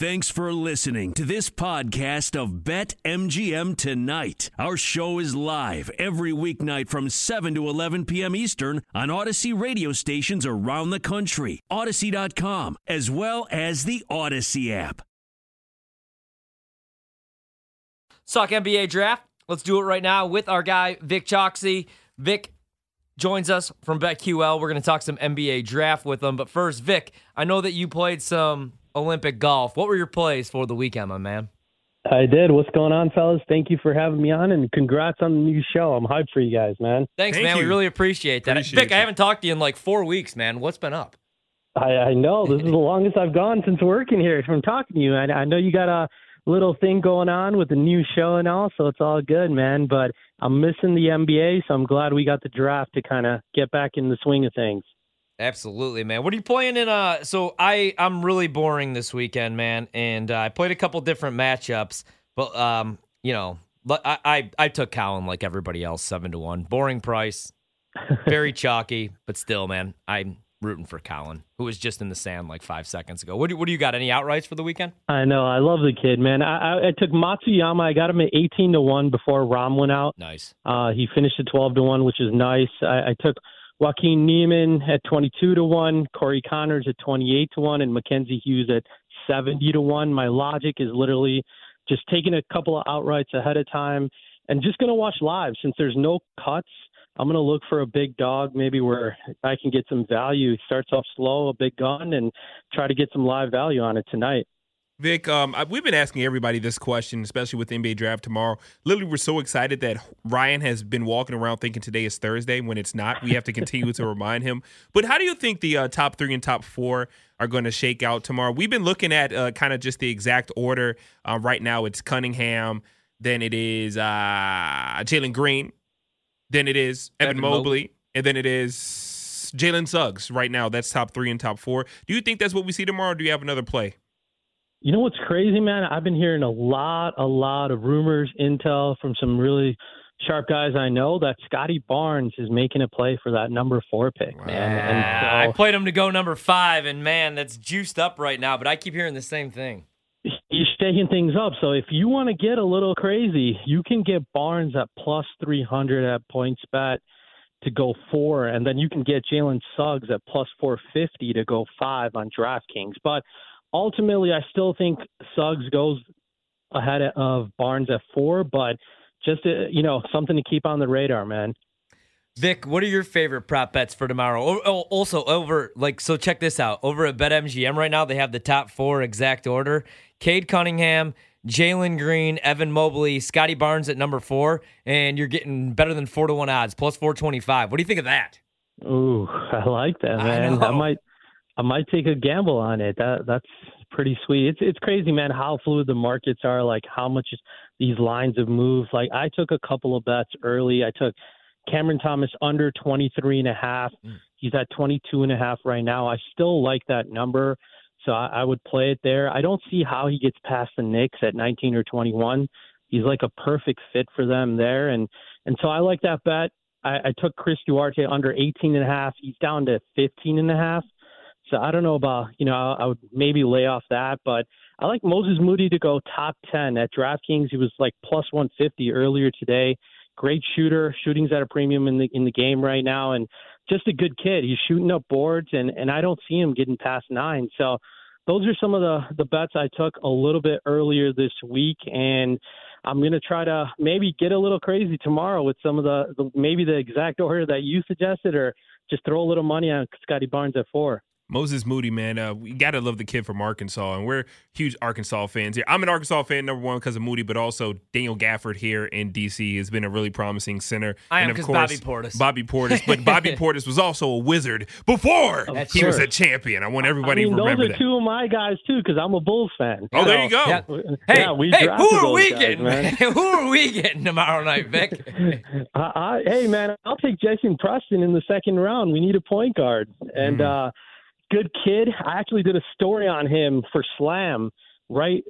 Thanks for listening to this podcast of Bet MGM Tonight. Our show is live every weeknight from 7 to 11 p.m. Eastern on Audacy radio stations around the country, Audacy.com, as well as the Audacy app. Suck NBA draft. Let's do it right now with our guy, Vic Choxy. Vic joins us from BetQL. We're going to talk some NBA draft with him. But first, Vic, I know that you played some Olympic golf. What were your plays for the weekend, my man? I did. What's going on, fellas? Thank you for having me on, and congrats on the new show. I'm hyped for you guys, man. Thanks, Thank man. you. We really appreciate that. Appreciate Vic, I haven't talked to you in like four weeks, man. What's been up? I, I know this is the longest I've gone since working here from talking to you. I, I know you got a little thing going on with the new show and all, so it's all good, man. But I'm missing the NBA, so I'm glad we got the draft to kind of get back in the swing of things. Absolutely, man. What are you playing in? Uh, so I I'm really boring this weekend, man, and uh, I played a couple different matchups, but um, you know, I I, I took Colin like everybody else, seven to one. Boring price, very chalky, but still, man, I'm rooting for Colin, who was just in the sand like five seconds ago. What do what do you got? Any outrights for the weekend? I know. I love the kid, man. I, I, I took Matsuyama. I got him at 18 to one before Rahm went out. Nice. Uh, he finished at 12 to 1, which is nice. I, I took Joaquin Niemann at 22 to 1, Corey Conners at 28 to 1, and Mackenzie Hughes at 70 to 1. My logic is literally just taking a couple of outrights ahead of time and just going to watch live since there's no cuts. I'm going to look for a big dog, maybe where I can get some value. Starts off slow, a big gun, and try to get some live value on it tonight. Vic, um, we've been asking everybody this question, especially with the NBA draft tomorrow. Literally, we're so excited that Ryan has been walking around thinking today is Thursday when it's not. We have to continue to remind him. But how do you think the uh, top three and top four are going to shake out tomorrow? We've been looking at uh, kind of just the exact order. Uh, right now, it's Cunningham, then it is uh, Jalen Green, then it is Evan, Evan Mobley, Mobley. and then it is Jalen Suggs. Right now, that's top three and top four. Do you think that's what we see tomorrow? or Do you have another play? You know what's crazy, man? I've been hearing a lot, a lot of rumors, intel from some really sharp guys I know that Scottie Barnes is making a play for that number four pick, man. I And so played him to go number five, and man, that's juiced up right now. But I keep hearing the same thing. he's shaking things up. So if you want to get a little crazy, you can get Barnes at plus 300 at points bet to go four, and then you can get Jalen Suggs at plus 450 to go five on DraftKings. But ultimately, I still think Suggs goes ahead of Barnes at four, but just uh, you know something to keep on the radar, man. Vic, what are your favorite prop bets for tomorrow? Oh, also, over like so, check this out. Over at BetMGM right now, they have the top four exact order: Cade Cunningham, Jalen Green, Evan Mobley, Scottie Barnes at number four, and you're getting better than four to one odds, plus four twenty five. What do you think of that? Ooh, I like that, man. I, know. might, I might take a gamble on it. That that's pretty sweet. It's it's crazy, man. How fluid the markets are. Like how much these lines have moved. Like I took a couple of bets early. I took Cameron Thomas under 23 and a half. Mm. He's at 22 and a half right now. I still like that number. So I, I would play it there. I don't see how he gets past the Knicks at 19 or 21. He's like a perfect fit for them there. And, and so I like that bet. I, I took Chris Duarte under 18 and a half. He's down to 15 and a half. So I don't know about, you know, I, would maybe lay off that, but I like Moses Moody to go top 10 at DraftKings. He was like plus 150 earlier today. Great shooter. Shooting's at a premium in the in the game right now, and just a good kid. He's shooting up boards, and and I don't see him getting past nine. So those are some of the the bets I took a little bit earlier this week, and I'm gonna try to maybe get a little crazy tomorrow with some of the, the maybe the exact order that you suggested, or just throw a little money on Scottie Barnes at four. Moses Moody, man, uh, we gotta love the kid from Arkansas, and we're huge Arkansas fans here. I'm an Arkansas fan, number one because of Moody, but also Daniel Gafford here in DC has been a really promising center. I am and of 'cause course, Bobby Portis. Bobby Portis, but Bobby Portis was also a wizard before Of he was a champion. I want everybody I mean, to those are that. two of my guys too, because I'm a Bulls fan. oh, there you go. Yeah. Yeah, Hey, we hey, who are those we guys, getting? man. who are we getting tomorrow night, Vic? I, I, hey man, I'll take Jason Preston in the second round. We need a point guard and Mm. uh, good kid. I actually did a story on him for Slam right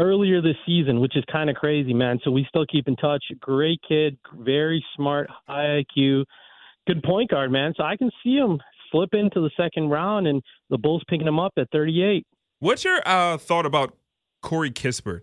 earlier this season, which is kind of crazy, man. So we still keep in touch. Great kid, very smart, high IQ, good point guard, man. So I can see him slip into the second round and the Bulls picking him up at 38. What's your uh, thought about Corey Kispert.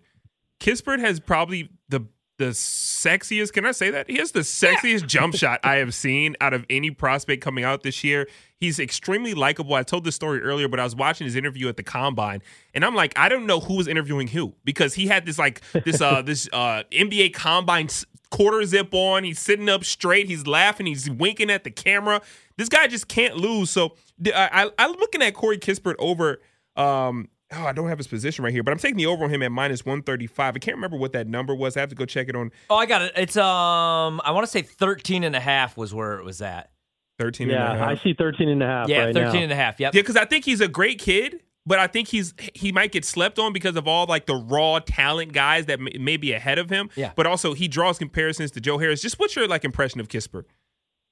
Kispert has probably the the sexiest. Can I say that? He has the sexiest yeah. jump shot I have seen out of any prospect coming out this year. He's extremely likable. I told this story earlier, but I was watching his interview at the combine, and I'm like, I don't know who was interviewing who because he had this like this uh this uh NBA combine quarter zip on. He's sitting up straight. He's laughing. He's winking at the camera. This guy just can't lose. So I, I, am looking at Corey Kispert over um, oh, I don't have his position right here, but I'm taking the over on him at minus 135. I can't remember what that number was. I have to go check it on. Oh, I got it. It's um I want to say 13 and a half was where it was at. 13 yeah, I see 13 and a half. Yeah, right 13 now. and a half. Yep. Yeah, because I think he's a great kid, but I think he's he might get slept on because of all like the raw talent guys that may, may be ahead of him. Yeah. But also he draws comparisons to Joe Harris. Just what's your like impression of Kispert?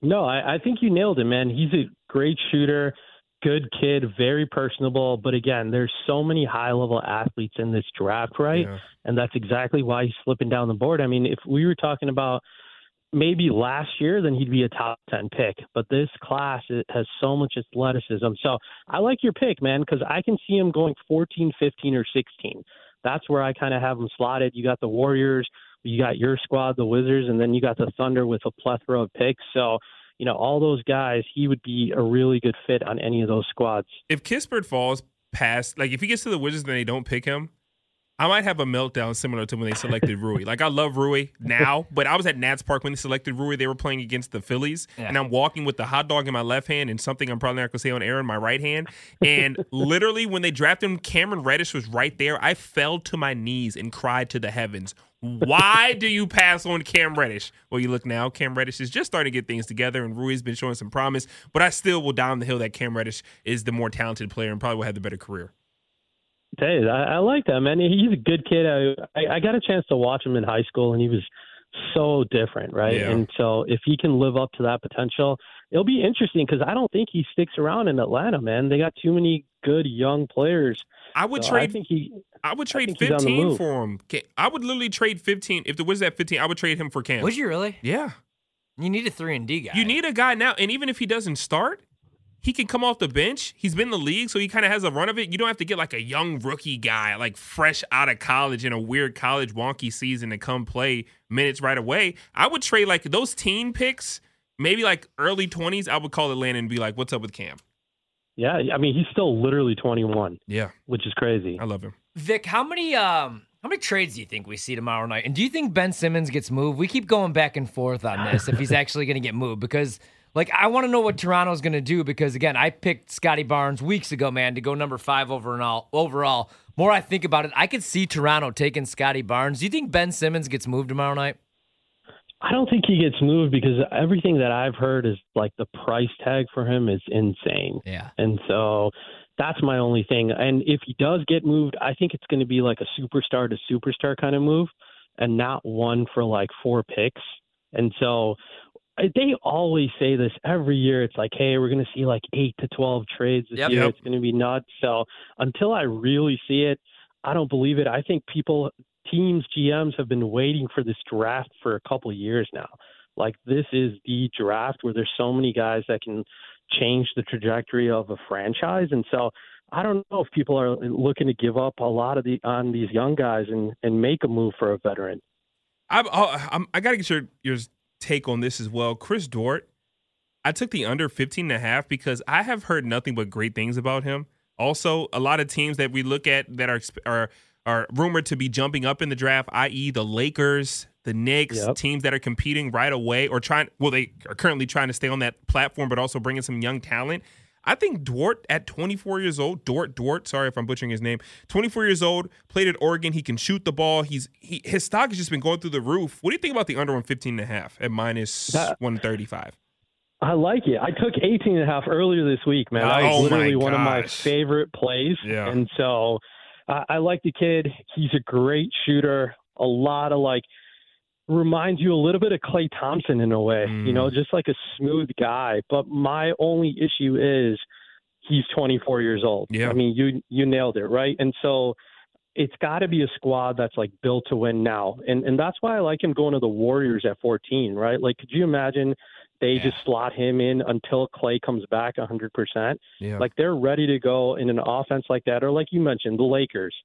No, I, I think you nailed it, man. He's a great shooter good kid, very personable. But again, there's so many high level athletes in this draft, right? Yeah. And that's exactly why he's slipping down the board. I mean, if we were talking about maybe last year, then he'd be a top 10 pick. But this class it has so much athleticism. So I like your pick, man, because I can see him going 14, 15, or 16. That's where I kind of have him slotted. You got the Warriors, you got your squad, the Wizards, and then you got the Thunder with a plethora of picks. So you know, all those guys, he would be a really good fit on any of those squads. If Kispert falls past, like if he gets to the Wizards and they don't pick him, I might have a meltdown similar to when they selected Rui. Like I love Rui now, but I was at Nats Park when they selected Rui. They were playing against the Phillies, yeah. and I'm walking with the hot dog in my left hand and something I'm probably not going to say on air in my right hand. And literally, when they drafted him, Cameron Reddish was right there. I fell to my knees and cried to the heavens. Why do you pass on Cam Reddish? Well, you look now, Cam Reddish is just starting to get things together, and Rui's been showing some promise. But I still will down the hill that Cam Reddish is the more talented player and probably will have the better career. Hey, I, I like that man. He's a good kid. I, I I got a chance to watch him in high school, and he was so different, right? Yeah. And so if he can live up to that potential, it'll be interesting because I don't think he sticks around in Atlanta, man. They got too many good young players. I would so trade. I think he. I would trade I 15 for him. I would literally trade 15 if the Wizards at 15. I would trade him for Cam. Would you really? Yeah. You need a three and D guy. You need a guy now, and even if he doesn't start, he can come off the bench. He's been in the league, so he kind of has a run of it. You don't have to get like a young rookie guy, like fresh out of college in a weird college wonky season to come play minutes right away. I would trade like those teen picks, maybe like early 20s. I would call Atlanta and be like, what's up with Cam? Yeah, I mean he's still literally 21. Yeah, which is crazy. I love him. Vic, how many um how many trades do you think we see tomorrow night? And do you think Ben Simmons gets moved? We keep going back and forth on this if he's actually going to get moved because like I want to know what Toronto's going to do because again, I picked Scottie Barnes weeks ago, man, to go number 5 overall overall. More I think about it, I could see Toronto taking Scottie Barnes. Do you think Ben Simmons gets moved tomorrow night? I don't think he gets moved because everything that I've heard is like the price tag for him is insane. Yeah. And so that's my only thing. And if he does get moved, I think it's going to be like a superstar to superstar kind of move and not one for like four picks. And so they always say this every year. It's like, hey, we're going to see like eight to 12 trades this yep, year. Yep. It's going to be nuts. So until I really see it, I don't believe it. I think people teams, GMs have been waiting for this draft for a couple of years now. Like this is the draft where there's so many guys that can change the trajectory of a franchise, and so I don't know if people are looking to give up a lot of the on these young guys and and make a move for a veteran. I'm, oh, I'm I got to get your your take on this as well, Chris Dort. I took the under 15 and a half because I have heard nothing but great things about him. Also, a lot of teams that we look at that are are are rumored to be jumping up in the draft, i.e., the Lakers, the Knicks, yep. teams that are competing right away or trying. Well, they are currently trying to stay on that platform, but also bringing some young talent. I think Dort at 24 years old, Dort Dort, sorry if I'm butchering his name, 24 years old, played at Oregon. He can shoot the ball. He's he, his stock has just been going through the roof. What do you think about the under 115 and a half at 135? I like it. I took 18 and a half earlier this week, man. That oh was literally one of my favorite plays. Yeah. And so I, I like the kid. He's a great shooter. A lot of like reminds you a little bit of Klay Thompson in a way. Mm. You know, mm. just like a smooth guy. But my only issue is he's 24 years old. Yeah. I mean, you you nailed it, right? And so it's got to be a squad that's like built to win now. And and that's why I like him going to the Warriors at 14, right? Like could you imagine they yeah. just slot him in until Clay comes back 100%. Yeah. Like they're ready to go in an offense like that or like you mentioned the Lakers.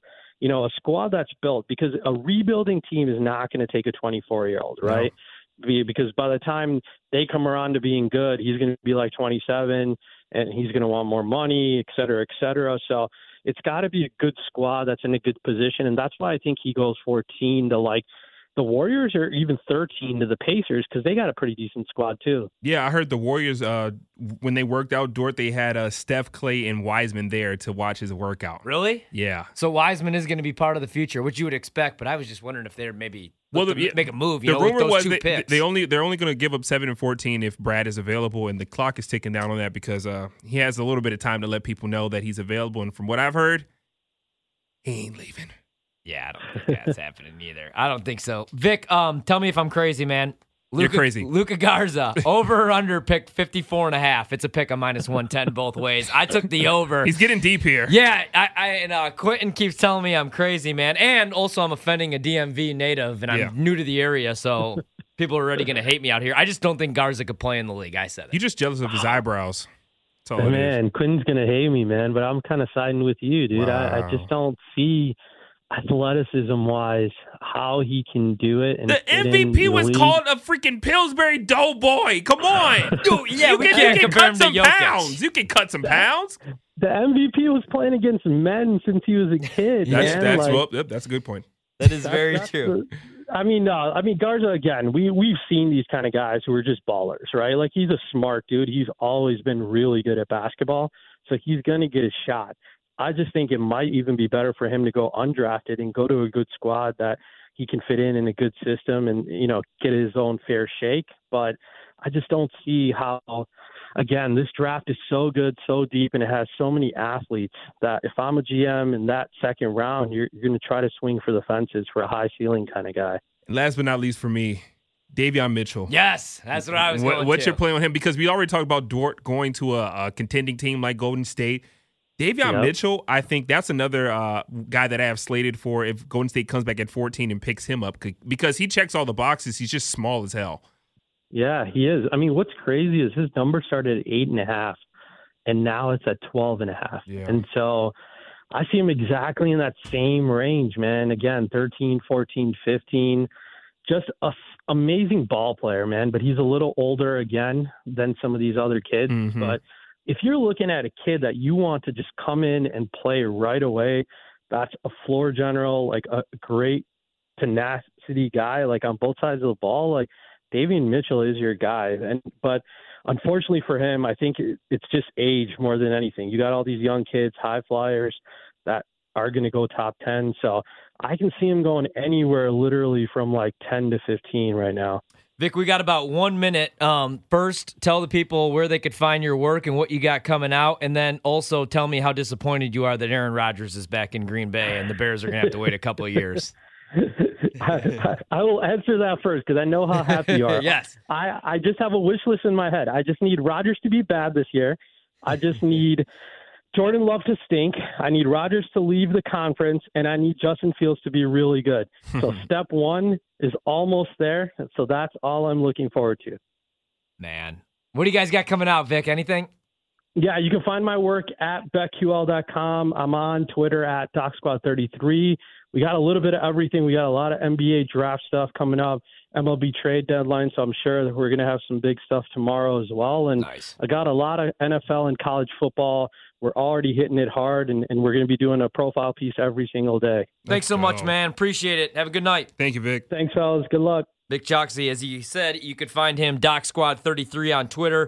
You know, a squad that's built because a rebuilding team is not going to take a 24 year old, right? Be Because by the time they come around to being good, he's going to be like 27 and he's going to want more money, et cetera, et cetera. So it's got to be a good squad that's in a good position. And that's why I think he goes 14 to like the Warriors or even 13 to the Pacers because they got a pretty decent squad too. Yeah, I heard the Warriors uh, when they worked out, Dort, they had uh, Steph, Klay, and Wiseman there to watch his workout. Really? Yeah. So Wiseman is going to be part of the future, which you would expect. But I was just wondering if they're maybe well, the, yeah, make a move. You the know, rumor was they, picks. they only they're only going to give up seven and fourteen if Brad is available, and the clock is ticking down on that because uh, he has a little bit of time to let people know that he's available. And from what I've heard, he ain't leaving. Yeah, I don't think that's happening either. I don't think so. Vic, um, tell me if I'm crazy, man. Luka, You're crazy. Luka Garza, over or under pick 54 and a half. It's a pick of minus 110 both ways. I took the over. He's getting deep here. Yeah, I, I and uh, Quentin keeps telling me I'm crazy, man. And also I'm offending a DMV native and I'm yeah. new to the area, so people are already going to hate me out here. I just don't think Garza could play in the league. I said it. You're just jealous of his eyebrows. man, Quentin's going to hate me, man, but I'm kind of siding with you, dude. Wow. I, I just don't see – athleticism wise, how he can do it. And the MVP was league. called a freaking Pillsbury Doughboy. Come on, Dude, yeah, you we can, you can cut some pounds. You can cut some pounds. The MVP was playing against men since he was a kid. That's man. that's like, well, yep, that's a good point. That is very true. The, I mean, no, I mean Garza again. We we've seen these kind of guys who are just ballers, right? Like he's a smart dude. He's always been really good at basketball, so he's going to get a shot. I just think it might even be better for him to go undrafted and go to a good squad that he can fit in in a good system and you know get his own fair shake. But I just don't see how. Again, this draft is so good, so deep, and it has so many athletes that if I'm a GM in that second round, you're, you're going to try to swing for the fences for a high ceiling kind of guy. Last but not least for me, Davion Mitchell. Yes, that's what I was. What, what's to. your plan on him? Because we already talked about Dort going to a, a contending team like Golden State. Davion yep. Mitchell, I think that's another uh, guy that I have slated for if Golden State comes back at 14 and picks him up because he checks all the boxes. He's just small as hell. Yeah, he is. I mean, what's crazy is his number started at eight and a half, and now it's at 12 and a half. Yeah. And so I see him exactly in that same range, man. Again, 13, 14, 15. Just a amazing ball player, man. But he's a little older again than some of these other kids. Mm-hmm. But if you're looking at a kid that you want to just come in and play right away, that's a floor general, like a great tenacity guy, like on both sides of the ball, like Davion Mitchell is your guy. And but unfortunately for him, I think it's just age more than anything. You got all these young kids, high flyers that are going to go top 10. So I can see him going anywhere literally from like 10 to 15 right now. Vic, we got about one minute. Um, first, tell the people where they could find your work and what you got coming out, and then also tell me how disappointed you are that Aaron Rodgers is back in Green Bay and the Bears are going to have to wait a couple of years. I, I, will answer that first because I know how happy you are. yes. I, I just have a wish list in my head. I just need Rodgers to be bad this year. I just need Jordan Love to stink. I need Rodgers to leave the conference, and I need Justin Fields to be really good. So step one is almost there. So that's all I'm looking forward to. Man, what do you guys got coming out, Vic? Anything? Yeah, you can find my work at betql.com. I'm on Twitter at DocSquad33. We got a little bit of everything. We got a lot of NBA draft stuff coming up, MLB trade deadline. So I'm sure that we're going to have some big stuff tomorrow as well. And nice. I got a lot of NFL and college football we're already hitting it hard, and, and we're going to be doing a profile piece every single day. Thanks so much, man. Appreciate it. Have a good night. Thank you, Vic. Thanks, fellas. Good luck. Vic Choxy, as he said, you could find him Doc Squad 33 on Twitter.